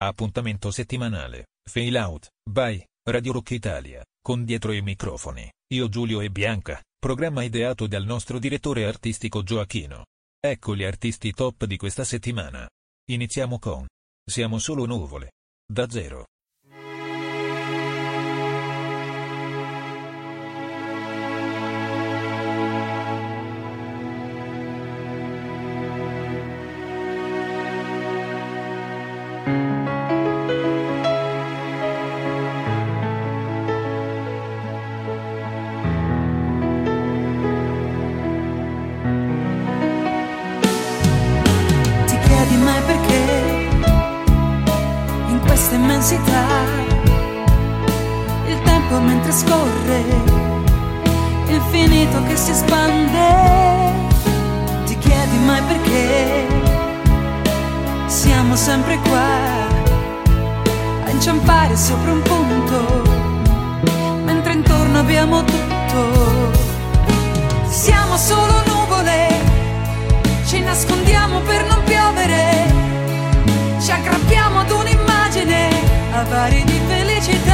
Appuntamento settimanale, Fail Out, by Radio Rock Italia, con dietro i microfoni, io Giulio e Bianca, programma ideato dal nostro direttore artistico Gioacchino. Ecco gli artisti top di questa settimana. Iniziamo con Siamo solo nuvole. Da zero. Mentre scorre, infinito che si espande. Ti chiedi mai perché siamo sempre qua a inciampare sopra un punto, mentre intorno abbiamo tutto. Siamo solo nuvole ci nascondiamo per non piovere, ci aggrappiamo ad un'immagine avari di felicità,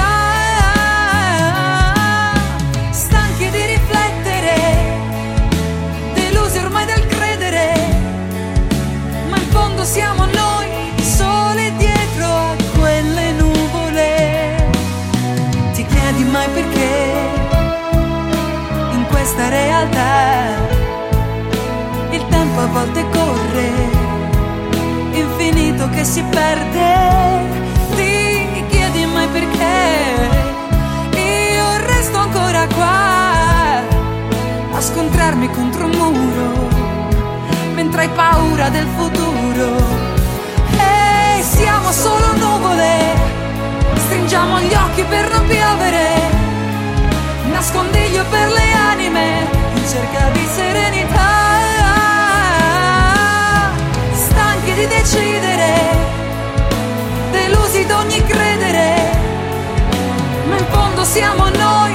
perde. Ti chiedi mai perché io resto ancora qua a scontrarmi contro un muro, mentre hai paura del futuro. E siamo solo nuvole, stringiamo gli occhi per non piovere, nascondiglio per le anime in cerca di serenità stanchi di decidere, siamo noi,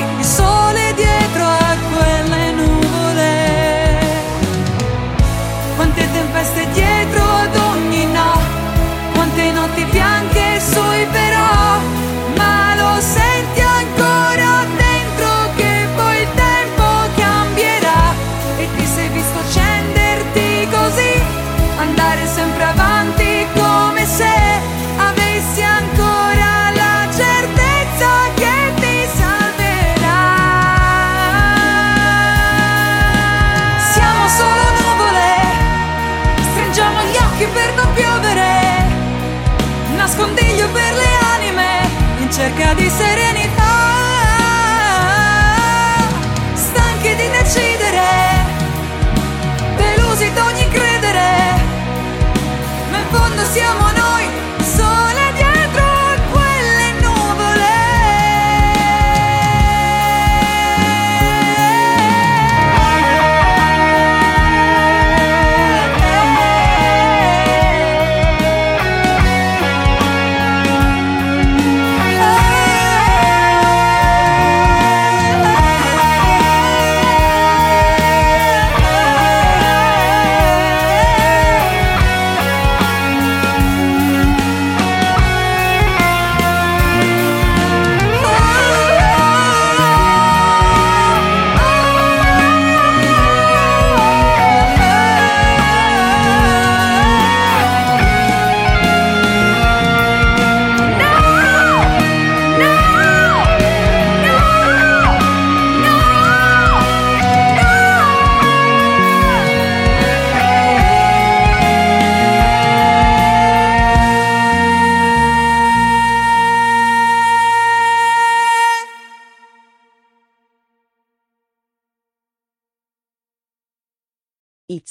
serenità. Stanchi di decidere, delusi d'ogni credere, ma in fondo siamo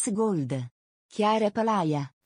Gold. Chiara Palaia.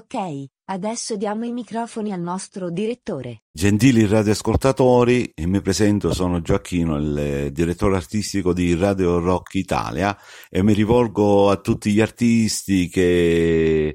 Ok, adesso diamo i microfoni al nostro direttore. Gentili radioascoltatori, mi presento, sono Gioacchino, il direttore artistico di Radio Rock Italia e mi rivolgo a tutti gli artisti che,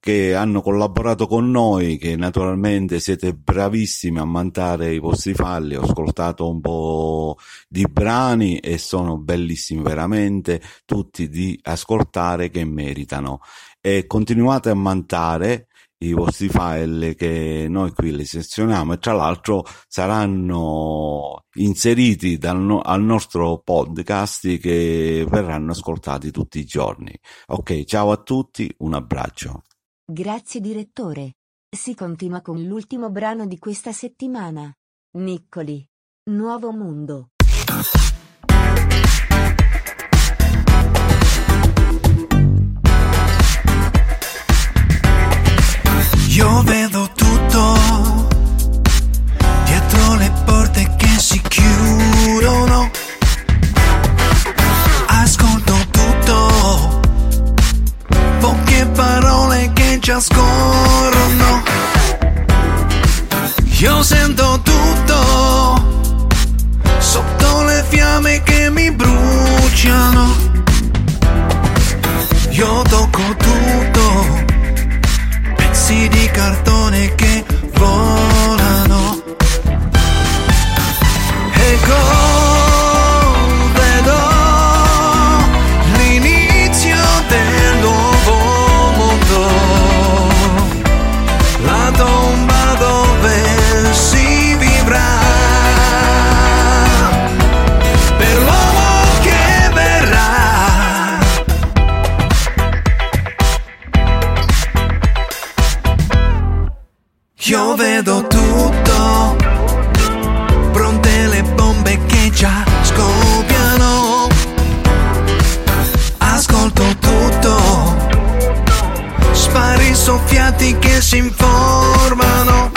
che hanno collaborato con noi, che naturalmente siete bravissimi a mantare i vostri falli, ho ascoltato un po' di brani e sono bellissimi veramente, tutti di ascoltare che meritano e continuate a mantare i vostri file che noi qui li sezioniamo e tra l'altro saranno inseriti no- al nostro podcast che verranno ascoltati tutti i giorni. Ok, ciao a tutti, un abbraccio. Grazie direttore. Si continua con l'ultimo brano di questa settimana. Niccoli. Nuovo mondo. Io vedo tutto Io vedo tutto, pronte le bombe che già scoppiano. Ascolto tutto, spari soffiati che si informano.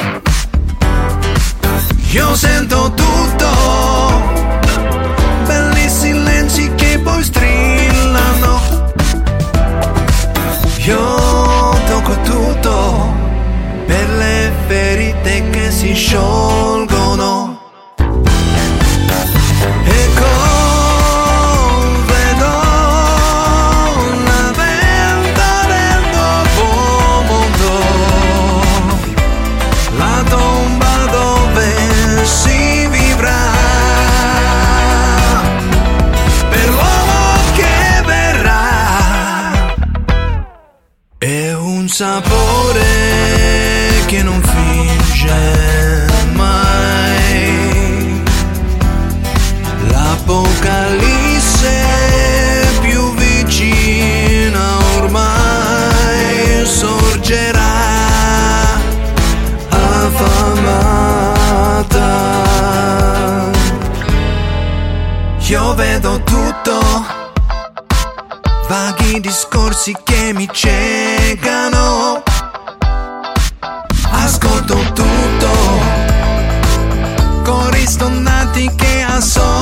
Sapore che non finge mai. L'apocalisse più vicina ormai sorgerà affamata. Io vedo tutto vaghi discorsi che mi ciecano. Ascolto tutto, cori stonnati che assordano.